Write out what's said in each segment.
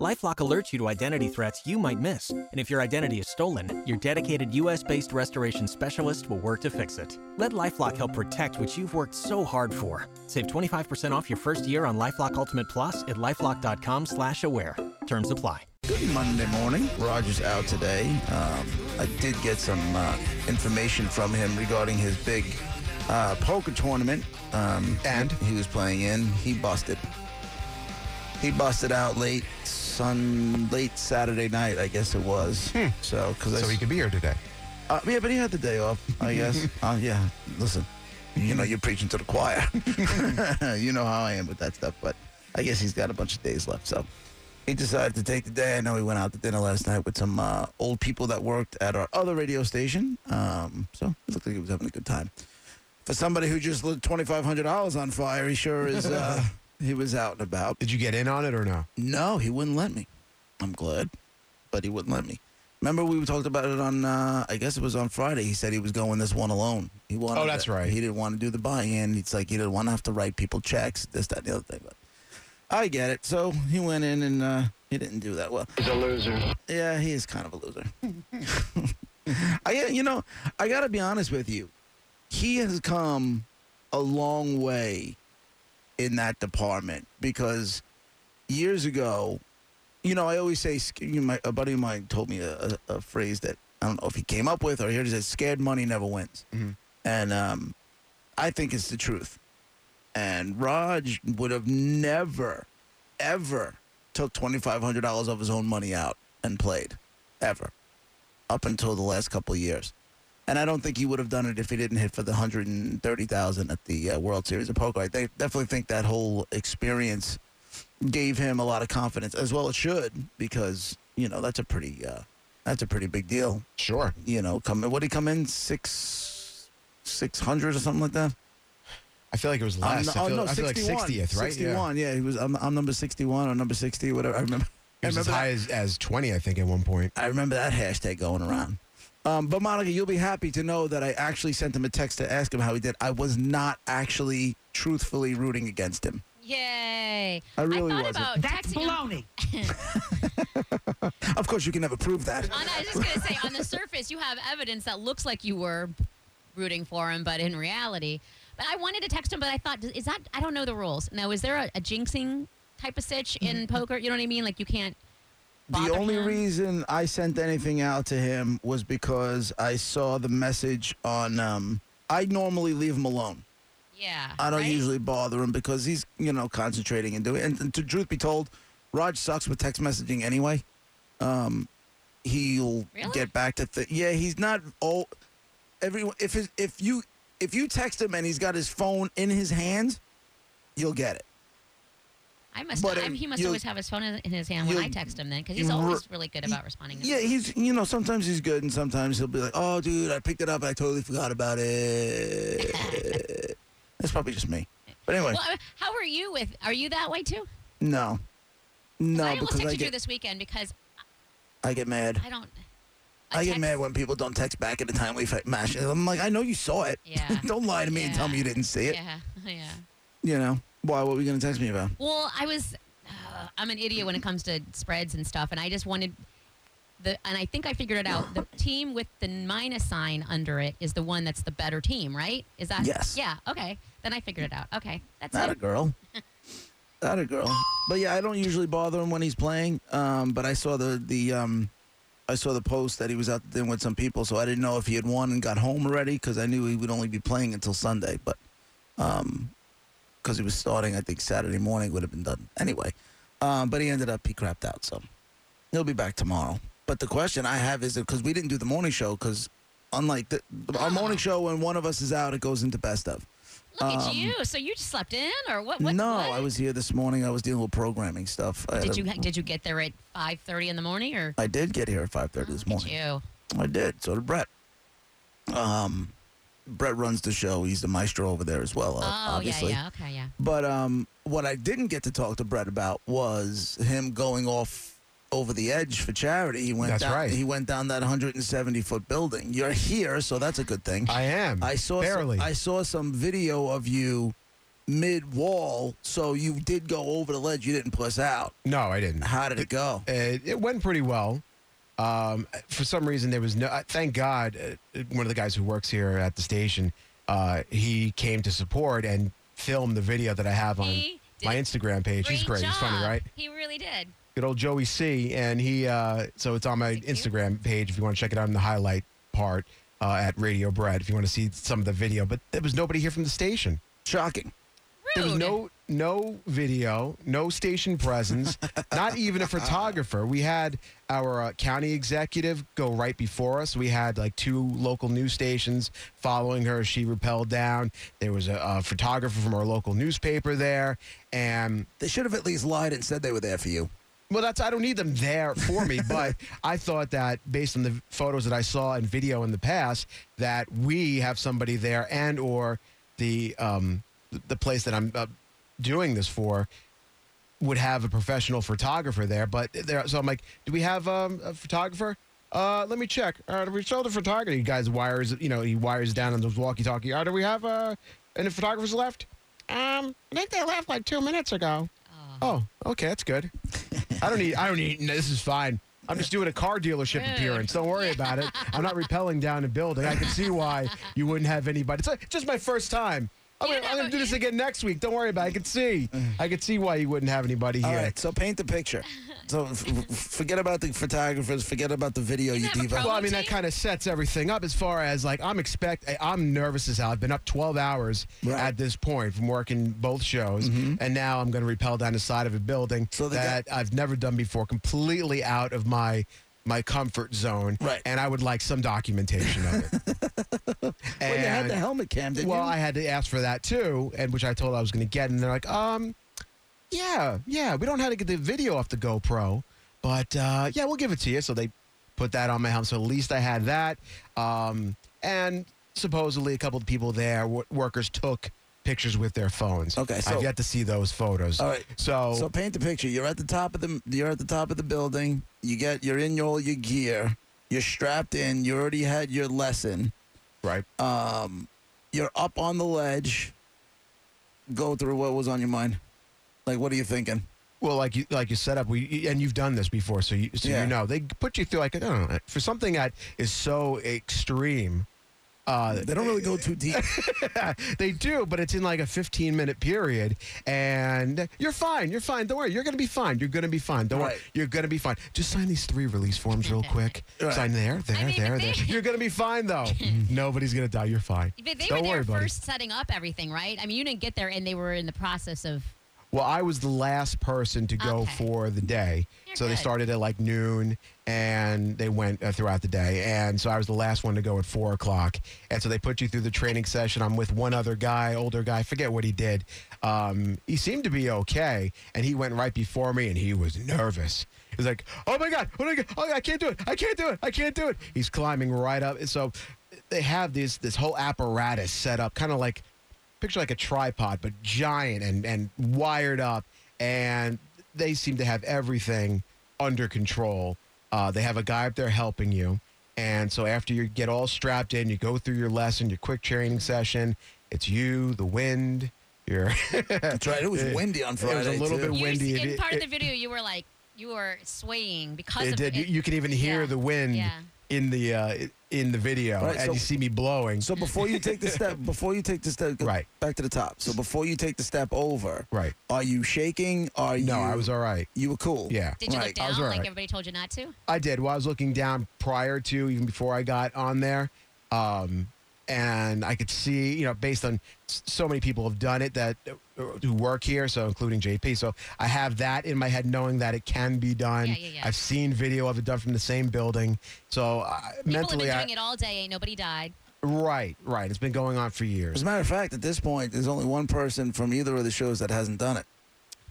Lifelock alerts you to identity threats you might miss. And if your identity is stolen, your dedicated US based restoration specialist will work to fix it. Let Lifelock help protect what you've worked so hard for. Save 25% off your first year on Lifelock Ultimate Plus at lifelock.com slash aware. Terms apply. Good Monday morning. Roger's out today. Um, I did get some uh, information from him regarding his big uh, poker tournament. Um, and he was playing in. He busted. He busted out late Sun, late Saturday night, I guess it was. So, because So he could be here today. uh, yeah, but he had the day off, I guess. uh, yeah, listen, you know, you're preaching to the choir. you know how I am with that stuff, but I guess he's got a bunch of days left. So he decided to take the day. I know he went out to dinner last night with some uh, old people that worked at our other radio station. Um, so it looked like he was having a good time. For somebody who just lit $2,500 on fire, he sure is, uh, he was out and about. Did you get in on it or no? No, he wouldn't let me. I'm glad, but he wouldn't let me. Remember we talked about it on uh, I guess it was on Friday. He said he was going this one alone. He wanted Oh, that's to- right. He didn't want to do the buy-in. It's like he didn't want to have to write people checks, this, that, and the other thing. But I get it. So he went in and uh, he didn't do that well. He's a loser. Yeah, he is kind of a loser. I, you know, I got to be honest with you. He has come a long way in that department because years ago, you know, I always say, my, a buddy of mine told me a, a, a phrase that I don't know if he came up with or he said, scared money never wins. Mhm. And um, I think it's the truth. And Raj would have never, ever took $2,500 of his own money out and played, ever, up until the last couple of years. And I don't think he would have done it if he didn't hit for the 130000 at the uh, World Series of Poker. I th- definitely think that whole experience gave him a lot of confidence, as well it should, because, you know, that's a pretty, uh, that's a pretty big deal. Sure. You know, come what did he come in? Six, 600 or something like that? I feel like it was less. I'm, I oh, feel, no, I feel like 61. 60th, right? 61, yeah. He was. I'm, I'm number 61 or number 60, whatever. I remember. He was as high that, as, as 20, I think, at one point. I remember that hashtag going around. Um, but Monica, you'll be happy to know that I actually sent him a text to ask him how he did. I was not actually truthfully rooting against him. Yay! I really thought wasn't. about That's texting baloney. Of course, you can never prove that. On, I was just gonna say, on the surface, you have evidence that looks like you were rooting for him, but in reality, but I wanted to text him, but I thought, is that? I don't know the rules. Now, is there a, a jinxing type of sitch in poker? You know what I mean? Like you can't. The only him? reason I sent anything out to him was because I saw the message on. Um, I normally leave him alone. Yeah. I don't right? usually bother him because he's, you know, concentrating and doing. And, and to truth be told, Raj sucks with text messaging anyway. Um, he'll Really? get back to th- yeah. He's not all. Everyone, if his, if you if you text him and he's got his phone in his hand, you'll get it. I must. but, um, he must you- always have his phone in his hand when I text him then, because he's always really good about responding. to Yeah, he's you know sometimes he's good and sometimes he'll be like, oh dude, I picked it up, I totally forgot about it. That's probably just me. But anyway, Well, how are you with? Are you that way too? no, no, I almost because texted I you get this weekend because I get mad. I don't. I get mad when people don't text back in a timely fa- fashion. I'm like, I know you saw it. Yeah. don't lie to me and tell me you didn't see it. Yeah, yeah. You know why? What were you gonna text me about? Well, I was. Uh, I'm an idiot when it comes to spreads and stuff, and I just wanted the. And I think I figured it out. The team with the minus sign under it is the one that's the better team, right? Is that? Yes. Yeah. Okay. Then I figured it out. Okay. That's Not a girl. Not a girl. But yeah, I don't usually bother him when he's playing. Um, but I saw the the um, I saw the post that he was out there with some people, so I didn't know if he had won and got home already because I knew he would only be playing until Sunday. But um, because he was starting, I think Saturday morning would have been done anyway. Um, but he ended up he crapped out, so he'll be back tomorrow. But the question I have is because we didn't do the morning show because unlike the, our morning show when one of us is out, it goes into best of. Look at um, you. So you just slept in, or what? what no, what? I was here this morning. I was dealing with programming stuff. Did a- you did you get there at 5:30 in the morning, or? I did get here at five thirty Oh, this morning. you. I did. So did Brett. Um, Brett runs the show. He's the maestro over there as well. uh, Oh obviously. yeah, yeah. Okay, yeah. But um, what I didn't get to talk to Brett about was him going off over the edge for charity. He went That's down, right. He went down that 170 foot building. You're here, so that's a good thing. I am. I saw barely. Some, I saw some video of you mid wall, so you did go over the ledge. You didn't puss out. no, I didn't. How did it go? It, it went pretty well. Um, for some reason, there was no. uh, Thank God, uh, one of the guys who works here at the station, uh, he came to support and filmed the video that I have on He did my Instagram page. He's great. He's funny, right? He really did. Good old Joey C. And he, uh, so it's on my Thank you. Instagram page if you want to check it out in the highlight part uh, at Radio Brett if you want to see some of the video. But there was nobody here from the station. Shocking. There was no no video, no station presence, not even a photographer. We had our uh, county executive go right before us. We had like two local news stations following her. She rappelled down. There was a, a photographer from our local newspaper there, and They should have at least lied and said they were there for you. well, that's I don't need them there for me, but I thought that based on the photos that I saw and video in the past, that we have somebody there and or the um, the place that I'm uh, doing this for would have a professional photographer there. But there, so I'm like, do we have um, a photographer? Uh, let me check. Uh, do we show the photographer? You guys wires, you know, he wires down on those walkie-talkie. Uh, do we have uh, any photographers left? Um, I think they left like two minutes ago. Oh, okay, that's good. I don't need. I don't need. This is fine. I'm just doing a car dealership appearance. Don't worry about it. I'm not rappelling down a building. I can see why you wouldn't have anybody. It's like, just my first time. I'm gonna, I'm gonna do this again next week. Don't worry about it. I can see. I can see why you wouldn't have anybody All here. right, so paint the picture. So f- f- forget about the photographers. Forget about the video, you Isn't a diva. pro- Well, I mean, that kind of sets everything up as far as like I'm expect. Eh, I'm nervous as hell. I've been up 12 hours Right. at this point from working both shows, mm-hmm. and now I'm going to rappel down the side of a building So the guy- that I've never done before, completely out of my my comfort zone. Right. And I would like some documentation of it. Well, you had the helmet cam, didn't well, you? I had to ask for that too, and which I told I was going to get, and they're like, um, yeah, yeah, we don't know how to get the video off the GoPro, but uh, yeah, we'll give it to you. So they put that on my helmet. So at least I had that, um, and supposedly a couple of people there, w- workers took pictures with their phones. Okay, so- I've yet to see those photos. All right. so, So paint the picture. You're at the top of the you're at the top of the building. You get you're in all your gear. You're strapped in. You already had your lesson. right. Um, you're up on the ledge. Go through what was on your mind. Like, what are you thinking? Well, like you like you set up, we and you've done this before, so you so Yeah. you know they put you through like I don't know for something that is so extreme. Uh, They don't really go too deep. they do, but it's in like a 15 minute period, and you're fine. You're fine. Don't worry. You're gonna be fine. You're gonna be fine. Don't worry. You're gonna be fine. Just sign these three release forms real quick. Right. Sign there, there, mean, there, but there. You're gonna be fine though. Nobody's gonna die. You're fine. But they Don't were there worry, buddy. first setting up everything, right? I mean, you didn't get there and they were in the process of. Well, I was the last person to go Okay. for the day. You're so they good. started at like noon and they went uh, throughout the day. And so I was the last one to go at four o'clock. And so they put you through the training session. I'm with one other guy, older guy. I forget what he did. Um, he seemed to be okay. And he went right before me and he was nervous. He's like, oh my God, oh my God, oh, I can't do it. I can't do it. I can't do it. He's climbing right up. And so they have this, this whole apparatus set up, kind of like picture like a tripod, but giant and, and wired up. And they seem to have everything under control. Uh, they have a guy up there helping you. And so after you get all strapped in, you go through your lesson, your quick training session. It's you, the wind. You're That's right. It was windy on Friday. It was a little too. bit You, windy. in part of the video, you were like, you were swaying because it of did. You, it. you can even hear Yeah. the wind Yeah. In the uh, in the video, Right, and so- you see me blowing. So before you take the step, before you take the step, Right. back to the top. So before you take the step over, right? are you shaking? Are you? No, I was all right. You were cool. Yeah. Did you Right. look I down was all like everybody told you not to? I did. Well, I was looking down prior to, even before I got on there. Um, and I could see, you know, based on so many people have done it that uh, who work here, so including JP. So I have that in my head, knowing that it can be done. Yeah, yeah, yeah. I've seen video of it done from the same building. So uh, People mentally, have I, been doing it all day. Ain't nobody died. right, right. It's been going on for years. As a matter of fact, at this point, there's only one person from either of the shows that hasn't done it.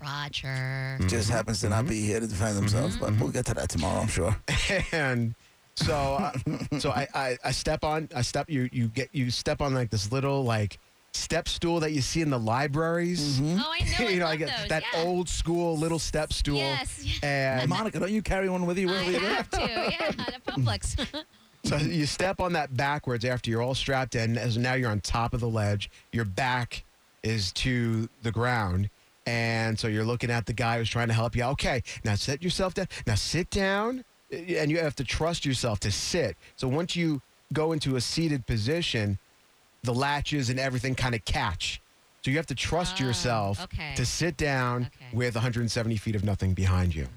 Roger. Mm. Just happens to not be here to defend themselves. But we'll get to that tomorrow, I'm sure. and so uh, so I, I I step on I step you you get you step on like this little like step stool that you see in the libraries. Oh, I know. I you know, love like those. that yeah. old school little step stool. Yes, yes. And Monica, don't you carry one with you I wherever you go? have to. Yeah, the Publix. so you step on that backwards after you're all strapped in. As now you're on top of the ledge. Your back is to the ground. And so you're looking at the guy who's trying to help you. Okay, now set yourself down. Now sit down. And you have to trust yourself to sit. So once you go into a seated position, the latches and everything kind of catch. So you have to trust Ah, yourself okay. to sit down Okay. with 170 feet of nothing behind you.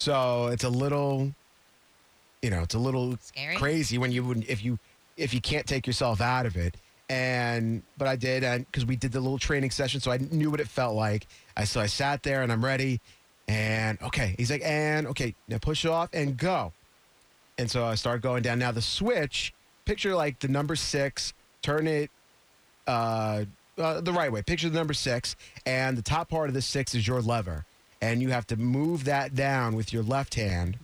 So it's a little, you know, it's a little Scary. crazy when you wouldn't if you if you can't take yourself out of it. And but I did, and because we did the little training session, so I knew what it felt like. I so I sat there and I'm ready, and okay, he's like, and okay, now push off and go. And so I start going down. Now the switch, picture like the number six, turn it uh, uh, the right way. Picture the number six, and the top part of the six is your lever, and you have to move that down with your left hand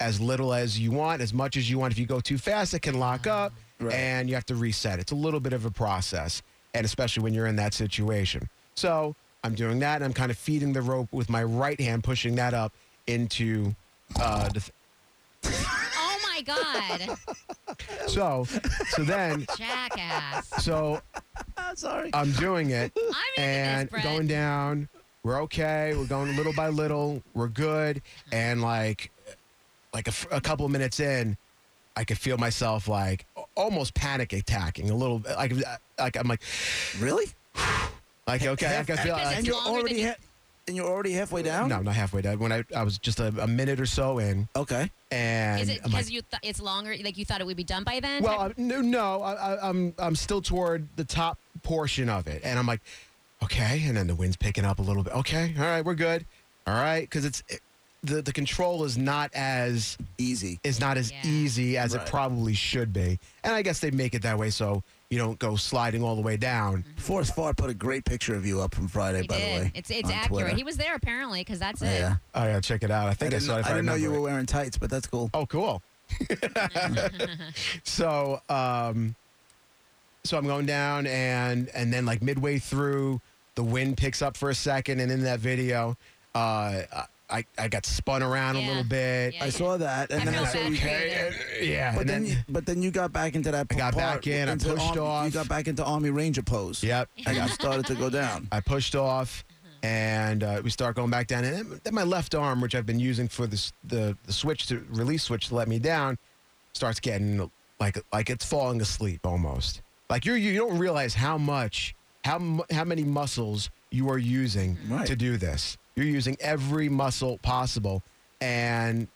as little as you want, as much as you want. If you go too fast, it can lock up, Right. and you have to reset. It's a little bit of a process, and especially when you're in that situation. So I'm doing that, and I'm kind of feeding the rope with my right hand, pushing that up into uh, the. Th- oh my God, so, so then, jackass! so Ah, sorry. I'm doing it. I'm and this, going down. We're okay. We're going little by little. We're good. And like, like a couple of minutes in, I could feel myself like almost panic attacking a little bit. Like, like I'm like, really? like okay, I can feel. Like, And you're longer than already ha- and you're already halfway down. no, not halfway down. When I, I was just a, a minute or so in, Okay. and Is it I'm like, because you th- it's longer? Like you thought it would be done by then? Well, type- uh, no, no I, I, I'm I'm still toward the top portion of it, and I'm like, okay, and then the wind's picking up a little bit. Okay, all right, we're good. All right, because it's it, the the control is not as Easy. is not as Yeah. easy as Right. it probably should be, and I guess they make it that way so you don't go sliding all the way down. Forrest Fart put a great picture of you up from Friday, he by did. the way. it's it's accurate. Twitter. He was there apparently because that's it. Yeah. Oh yeah, check it out. I I think I, didn't, saw it. if I didn't know you were wearing tights, but that's cool. Oh, cool. so, um, so I'm going down, and and then like midway through, the wind picks up for a second, and in that video, uh, I I got spun around a Yeah. little bit. Yeah. I saw that, and I then feel I saw bad you. for you Okay, yeah, But and then, then, you, but then you got back into that. I got part, back in, I into pushed Army- off. You got back into Army Ranger pose. yep, And you started to go down. I pushed off, and uh, we start going back down, and then- then my left arm, which I've been using for this the the switch to release switch to let me down, starts getting like like it's falling asleep almost. Like you you don't realize how much how mu- how many muscles you are using Right. to do this. You're using every muscle possible, and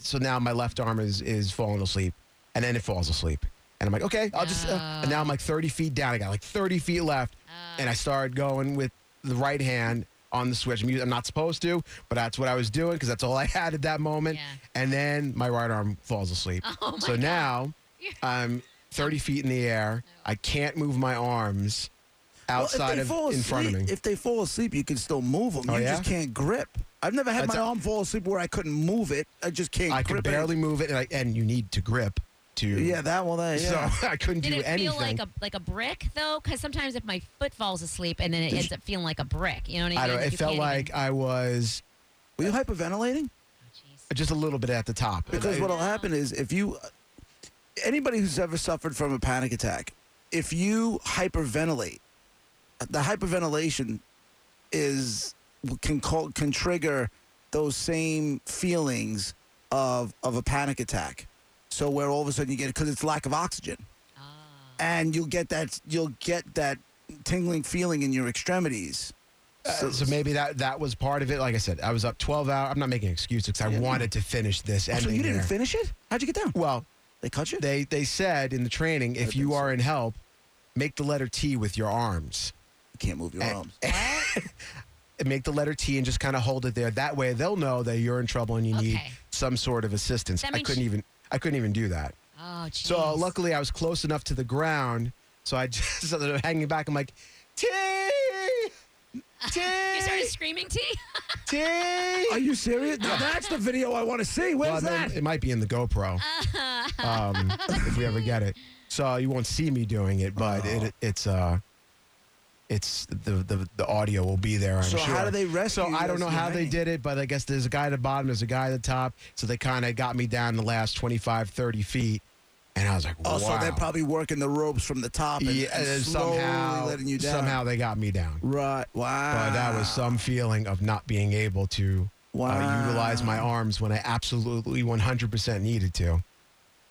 so now my left arm is is falling asleep, and then it falls asleep. And I'm like, okay, I'll just. Uh, and now I'm like 30 feet down. I got like 30 feet left, and I started going with the right hand on the switch. I'm, not supposed to, but that's what I was doing because that's all I had at that moment. Yeah. And then my right arm falls asleep. Oh my so God. now I'm 30 feet in the air. I can't move my arms outside they of fall in front of me. If they fall asleep, you can still move them. Oh, you yeah? just can't grip. I've never had That's my a- arm fall asleep where I couldn't move it. I just can't I grip could barely it. move it, and, I, and you need to grip to. Yeah, that well, that yeah. So I couldn't Did do it feel like a like a brick though? Because sometimes if my foot falls asleep and then it ends up feeling like a brick, you know what I mean? I mean? don't. It You felt like even- I was Were you hyperventilating? Oh, jeez. just a little bit at the top. Because what'll happen is if you, anybody who's ever suffered from a panic attack, if you hyperventilate, the hyperventilation is can call, can trigger those same feelings of of a panic attack. So where all of a sudden you get because it's lack of oxygen, Ah. and you'll get that you'll get that tingling feeling in your extremities. Uh, so maybe that that was part of it. Like I said, I was up 12 hours. I'm not making excuses because I Yeah. wanted to finish this Oh, ending so you didn't here. finish it? How'd you get down? well, They cut you. they they said in the training, if you are in help, make the letter T with your arms. You can't move your Eh, arms. Make the letter T and just kind of hold it there. That way, they'll know that you're in trouble and you need some sort of assistance. I couldn't sh- even I couldn't even do that. Oh, jeez. So luckily, I was close enough to the ground. So I just so that hanging back. I'm like, T, T. you started screaming, T. T. Are you serious? Now, that's the video I want to see. Where's then that? It might be in the GoPro um, if we ever get it. So you won't see me doing it, but Oh. it, it's uh, it's the, the the audio will be there. I'm So sure. how do they rescue So I don't know how they did it, but I guess there's a guy at the bottom, there's a guy at the top. So they kind of got me down the last 25, 30 feet, and I was like, wow. Also, they're probably working the ropes from the top and, yeah, and and somehow letting you down. somehow they got me down. Right. Wow. But that was some feeling of not being able to uh, Wow. utilize my arms when I absolutely 100% needed to.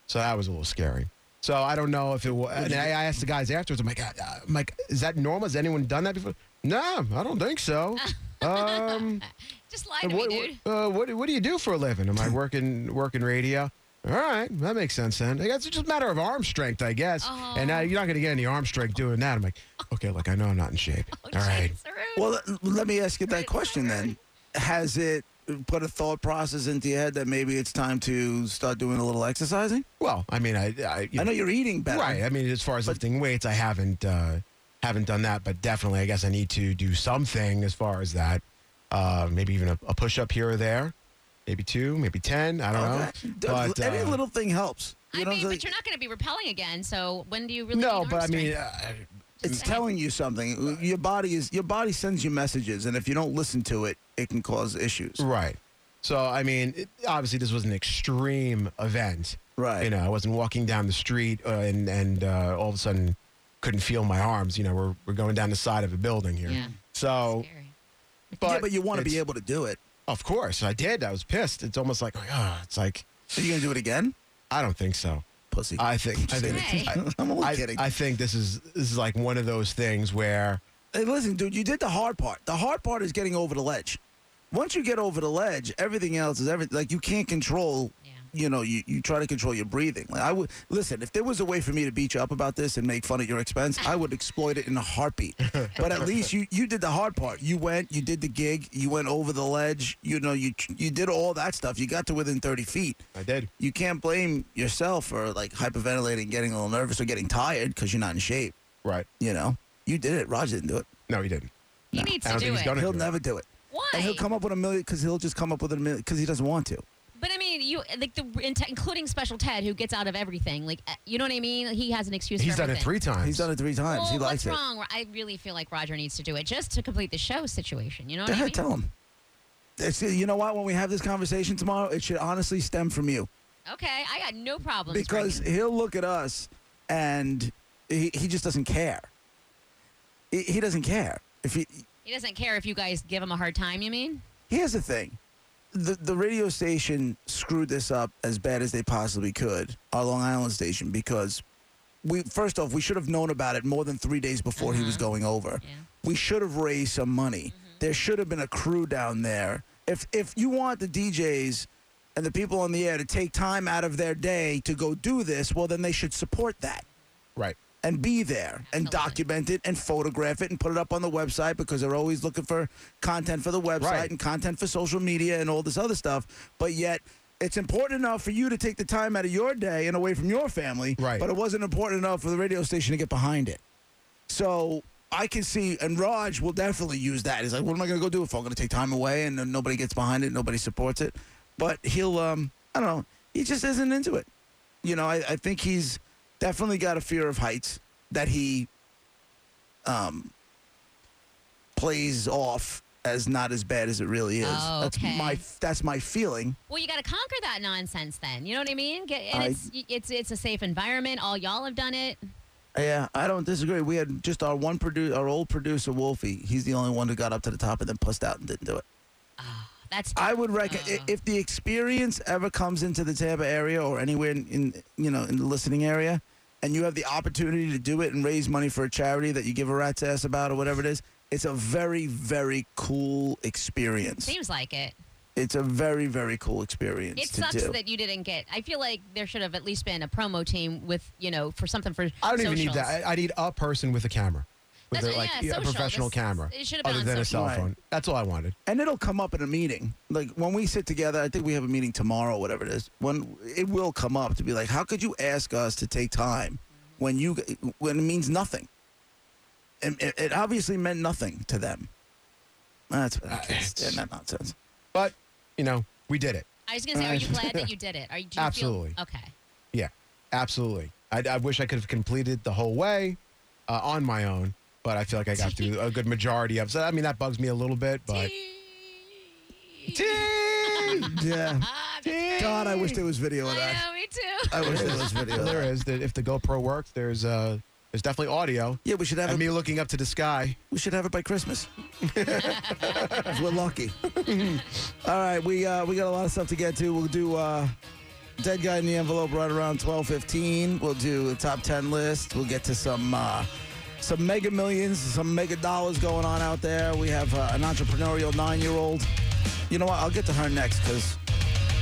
So that was a little scary. So I don't know if it was. And I I asked the guys afterwards. I'm like, uh, I'm like, is that normal? Has anyone done that before? No, I don't think so. um, Just lie to what, me, dude. what, uh, what, what do you do for a living? Am I working working radio? All right, that makes sense then. I guess it's just a matter of arm strength, I guess. Oh. And uh, you're not going to get any arm strength doing that. I'm like, okay, look, I know I'm not in shape. Oh, All right. jeez, Saru. Well, let- let me ask you that question then. Has it put a thought process into your head that maybe it's time to start doing a little exercising? Well, I mean, I, I, you I know you're eating better. Right. I mean, as far as lifting weights, I haven't uh, haven't done that, but definitely, I guess I need to do something as far as that. Uh, maybe even a, a push up here or there, maybe two, maybe ten. I don't Okay. know. But Any uh, little thing helps. You I know, mean, it's but you're not going to be rappelling again. So when do you really? no, need but I mean, uh, it's telling you something. Your body is your body sends you messages, and if you don't listen to it, it can cause issues. right. So I mean, it, obviously, this was an extreme event. Right. You know, I wasn't walking down the street uh, and and uh, all of a sudden couldn't feel my arms. You know, we're we're going down the side of a building here. Yeah. So, Scary. but yeah, but you want to be able to do it. Of course, I did. I was pissed. It's almost like, oh, it's like Are you gonna do it again, I don't think so. Pussy? I think I think Hey. I, I'm only I, kidding. I think this is this is like one of those things where Hey, listen, dude, you did the hard part. The hard part is getting over the ledge. Once you get over the ledge, everything else is everything. Like you can't control. Yeah. You know, you, you try to control your breathing. Like I would listen. If there was a way for me to beat you up about this and make fun at your expense, I would exploit it in a heartbeat. but at least you you did the hard part. You went, you did the gig, you went over the ledge. You know, you you did all that stuff. You got to within thirty feet. I did. You can't blame yourself for like hyperventilating, getting a little nervous, or getting tired because you're not in shape. Right. You know, you did it. Roger didn't do it. No, he didn't. he needs to do it he's he'll do it. never do it. Why? And he'll come up with a million because he'll just come up with a million because he doesn't want to. But I mean, you like the including Special Ted, who gets out of everything. Like, uh, you know what I mean? He has an excuse. He's for done it three times. He's done it three times. Well, he likes what's it. wrong? I really feel like Roger needs to do it just to complete the show situation. You know what Go I ahead, mean? tell him. It's, you know what? When we have this conversation tomorrow, it should honestly stem from you Okay, I got no problems. because breaking- he'll look at us and he, he just doesn't care. He, he doesn't care. If he, he doesn't care if you guys give him a hard time. You mean? here's the thing. The, the radio station screwed this up as bad as they possibly could, our Long Island station, because we first off we should have known about it more than three days before he was mm-hmm. going over. Yeah. We should have raised some money. Mm-hmm. There should have been a crew down there. If if you want the DJs and the people on the air to take time out of their day to go do this, well then they should support that right. And be there and document it and photograph it and put it up on the website because they're always looking for content for the website Right. and content for social media and all this other stuff. But yet, it's important enough for you to take the time out of your day and away from your family. Right. But it wasn't important enough for the radio station to get behind it. So I can see, and Raj will definitely use that. He's like, what am I going to go do if I'm going to take time away and nobody gets behind it, nobody supports it? But he'll, um, I don't know, he just isn't into it. You know, I, I think he's definitely got a fear of heights that he um, plays off as not as bad as it really is. Oh, That's okay. my that's my feeling. Well, you got to conquer that nonsense. Then you know what I mean? Get, and I- it's it's it's a safe environment. All y'all have done it. Yeah, I don't disagree. We had just our one producer, our old producer Wolfie. He's the only one who got up to the top and then pussed out and didn't do it. Oh, That's I would reckon Uh. if the experience ever comes into the Tampa area or anywhere in, in you know in the listening area, and you have the opportunity to do it and raise money for a charity that you give a rat's ass about or whatever it is, it's a very very cool experience. seems like it. It's a very very cool experience It to sucks do. that you didn't get. I feel like there should have at least been a promo team with you know for something for. I don't even need socials. that. I, I need a person with a camera. With That's a, like yeah, a social. professional This- camera. it should have been other on than a social. cell Right. phone. That's all I wanted. and it'll come up in a meeting. Like when we sit together, I think we have a meeting tomorrow, whatever it is. When it will come up to be like, how could you ask us to take time when you when it means nothing? And it, it obviously meant nothing to them. That's what I can't stand that nonsense. But you know, we did it. I was gonna say, are you glad that you did it? Are you? do you Absolutely. Feel, okay. Yeah, absolutely. I, I wish I could have completed the whole way uh, on my own, but I feel like I got through a good majority of. So I mean, that bugs me a little bit, but. Yeah. Ah, God, I wish there was video of I that. know, me too. I wish there was video. Of there that. is. There- If the GoPro works, there's uh, there's definitely audio. Yeah, we should have And it. me looking up to the sky. We should have it by Christmas. if we're lucky. All right, we uh, we got a lot of stuff to get to. We'll do uh, dead guy in the envelope right around twelve fifteen. We'll do a top ten list. We'll get to some uh, some mega millions, some mega dollars going on out there. We have uh, an entrepreneurial nine year old. You know what? I'll get to her next because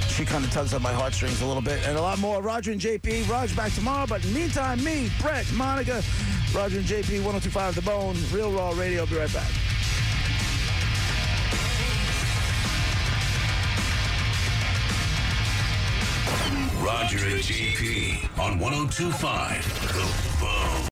she kind of tugs at my heartstrings a little bit, and a lot more. Roger and JP. Roger back tomorrow, but in the meantime, me, Brett, Monica, Roger and JP, 1025 The Bone, Real Raw Radio. Be right back. Roger and JP on 1025 The